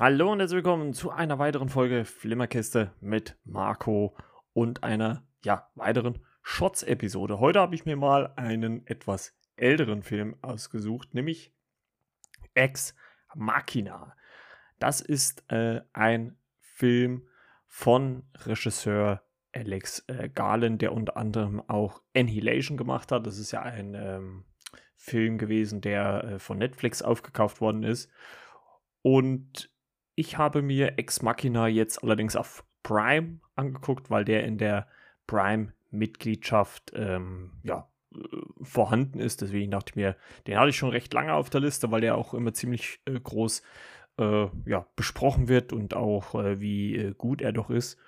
Hallo und herzlich willkommen zu einer weiteren Folge Flimmerkiste mit Marco und einer ja, weiteren Shots-Episode. Heute habe ich mir mal einen etwas älteren Film ausgesucht, nämlich Ex Machina. Das ist äh, ein Film von Regisseur Alex äh, Garland, der unter anderem auch Annihilation gemacht hat. Das ist ja ein ähm, Film gewesen, der äh, von Netflix aufgekauft worden ist. Und ich habe mir Ex Machina jetzt allerdings auf Prime angeguckt, weil der in der Prime-Mitgliedschaft ähm, ja, äh, vorhanden ist. Deswegen dachte ich mir, den hatte ich schon recht lange auf der Liste, weil der auch immer ziemlich äh, groß äh, ja, besprochen wird und auch äh, wie äh, gut er doch ist.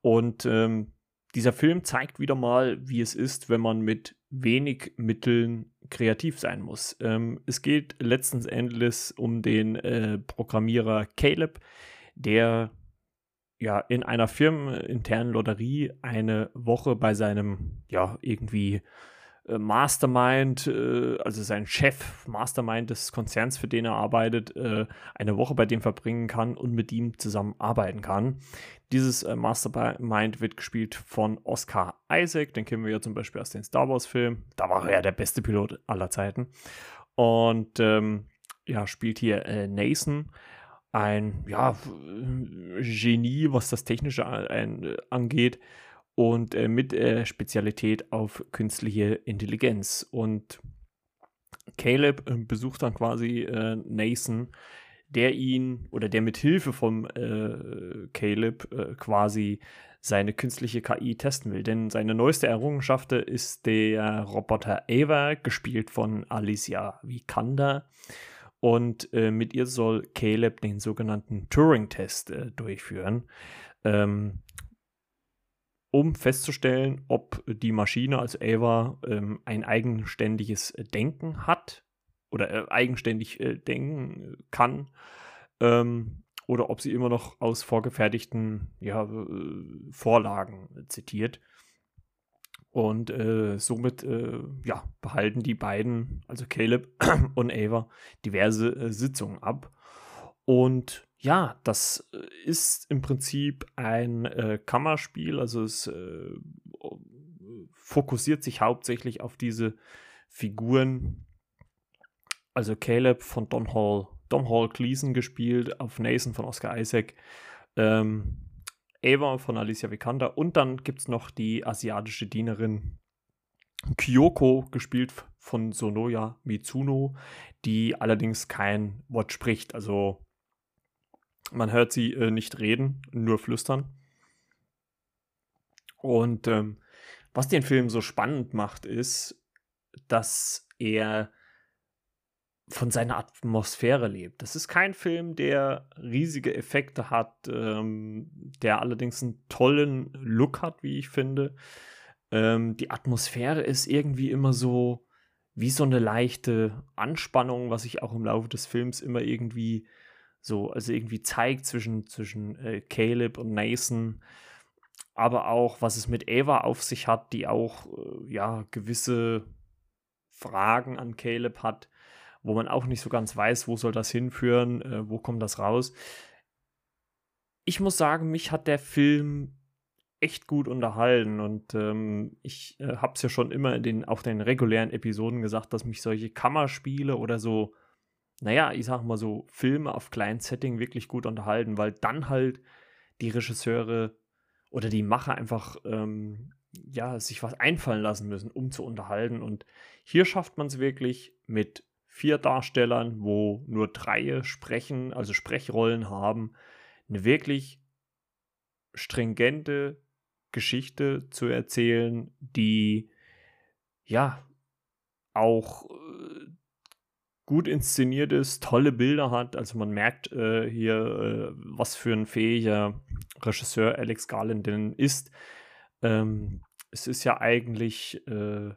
Und ähm, dieser Film zeigt wieder mal, wie es ist, wenn man mit wenig Mitteln kreativ sein muss. Ähm, es geht letzten Endes um den äh, Programmierer Caleb, der ja in einer firmeninternen Lotterie eine Woche bei seinem ja irgendwie äh, Mastermind, äh, also sein Chef, Mastermind des Konzerns, für den er arbeitet, äh, eine Woche bei dem verbringen kann und mit ihm zusammen arbeiten kann. Dieses Mastermind wird gespielt von Oscar Isaac, den kennen wir ja zum Beispiel aus den Star Wars-Filmen. Da war er ja der beste Pilot aller Zeiten. Und ähm, ja, spielt hier äh, Nathan, ein ja, Genie, was das Technische an, angeht und äh, mit äh, Spezialität auf künstliche Intelligenz. Und Caleb äh, besucht dann quasi äh, Nathan, der ihn oder der mit Hilfe von äh, Caleb äh, quasi seine künstliche KI testen will. Denn seine neueste Errungenschaft ist der Roboter Ava, gespielt von Alicia Vikander. Und mit ihr soll Caleb den sogenannten Turing-Test durchführen. Ähm, um festzustellen, ob die Maschine, also Ava, ähm, ein eigenständiges Denken hat oder äh, eigenständig äh, denken kann ähm, oder ob sie immer noch aus vorgefertigten ja, äh, Vorlagen zitiert. Und äh, somit äh, ja, behalten die beiden, also Caleb und Ava, diverse äh, Sitzungen ab. Und ja, das äh, ist im Prinzip ein äh, Kammerspiel, also es äh, fokussiert sich hauptsächlich auf diese Figuren. Also Caleb von Don Hall, Don Hall Gleason gespielt, auf Nathan von Oscar Isaac, ähm, Ava von Alicia Vikander und dann gibt es noch die asiatische Dienerin Kyoko, gespielt von Sonoya Mitsuno, die allerdings kein Wort spricht. Also man hört sie äh, nicht reden, nur flüstern. Und ähm, was den Film so spannend macht, ist, dass er von seiner Atmosphäre lebt. Das ist kein Film, der riesige Effekte hat, ähm, der allerdings einen tollen Look hat, wie ich finde. Ähm, die Atmosphäre ist irgendwie immer so wie so eine leichte Anspannung, was sich auch im Laufe des Films immer irgendwie so, also irgendwie zeigt zwischen, zwischen äh, Caleb und Nathan, aber auch, was es mit Ava auf sich hat, die auch, äh, ja, gewisse Fragen an Caleb hat, wo man auch nicht so ganz weiß, wo soll das hinführen, äh, wo kommt das raus. Ich muss sagen, mich hat der Film echt gut unterhalten und ähm, ich äh, habe es ja schon immer in den, auf den regulären Episoden gesagt, dass mich solche Kammerspiele oder so naja, ich sag mal so, Filme auf kleinen Setting wirklich gut unterhalten, weil dann halt die Regisseure oder die Macher einfach ähm, ja, sich was einfallen lassen müssen, um zu unterhalten. Und hier schafft man es wirklich mit vier Darstellern, wo nur drei sprechen, also Sprechrollen haben, eine wirklich stringente Geschichte zu erzählen, die ja auch gut inszeniert ist, tolle Bilder hat. Also man merkt äh, hier, äh, was für ein fähiger Regisseur Alex Garland denn ist. Ähm, es ist ja eigentlich äh,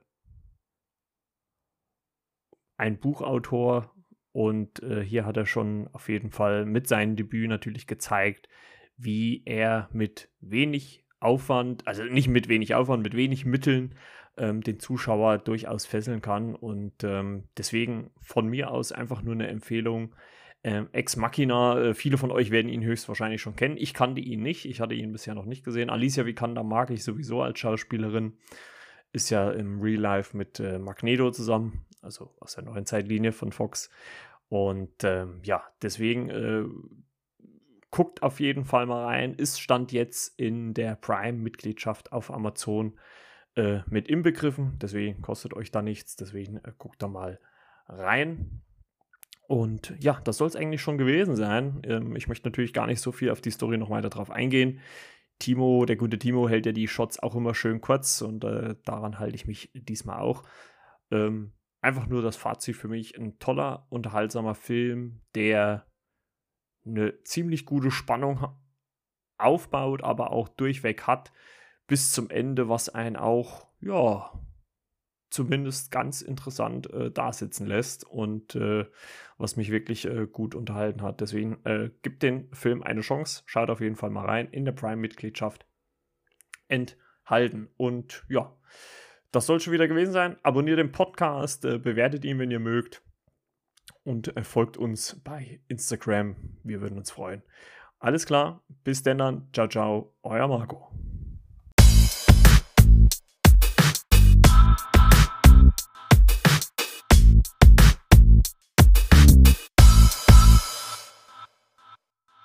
ein Buchautor und äh, hier hat er schon auf jeden Fall mit seinem Debüt natürlich gezeigt, wie er mit wenig Aufwand, also nicht mit wenig Aufwand, mit wenig Mitteln ähm, den Zuschauer durchaus fesseln kann. Und ähm, deswegen von mir aus einfach nur eine Empfehlung. Ähm, Ex Machina, äh, viele von euch werden ihn höchstwahrscheinlich schon kennen. Ich kannte ihn nicht, ich hatte ihn bisher noch nicht gesehen. Alicia Vikander mag ich sowieso als Schauspielerin. Ist ja im Real Life mit äh, Magneto zusammen, also aus der neuen Zeitlinie von Fox. Und ähm, ja, deswegen äh, guckt auf jeden Fall mal rein. Ist Stand jetzt in der Prime-Mitgliedschaft auf Amazon äh, mit inbegriffen. Deswegen kostet euch da nichts. Deswegen äh, guckt da mal rein. Und ja, das soll es eigentlich schon gewesen sein. Ähm, ich möchte natürlich gar nicht so viel auf die Story noch weiter drauf eingehen. Timo, der gute Timo, hält ja die Shots auch immer schön kurz und äh, daran halte ich mich diesmal auch. Ähm, einfach nur das Fazit für mich: ein toller, unterhaltsamer Film, der eine ziemlich gute Spannung aufbaut, aber auch durchweg hat bis zum Ende, was einen auch, ja, zumindest ganz interessant äh, dasitzen lässt und äh, was mich wirklich äh, gut unterhalten hat. Deswegen äh, gibt den Film eine Chance. Schaut auf jeden Fall mal rein in der Prime-Mitgliedschaft enthalten. Und ja, das soll schon wieder gewesen sein. Abonniert den Podcast, äh, bewertet ihn, wenn ihr mögt und äh, folgt uns bei Instagram. Wir würden uns freuen. Alles klar, bis denn dann. Ciao, ciao, euer Marco.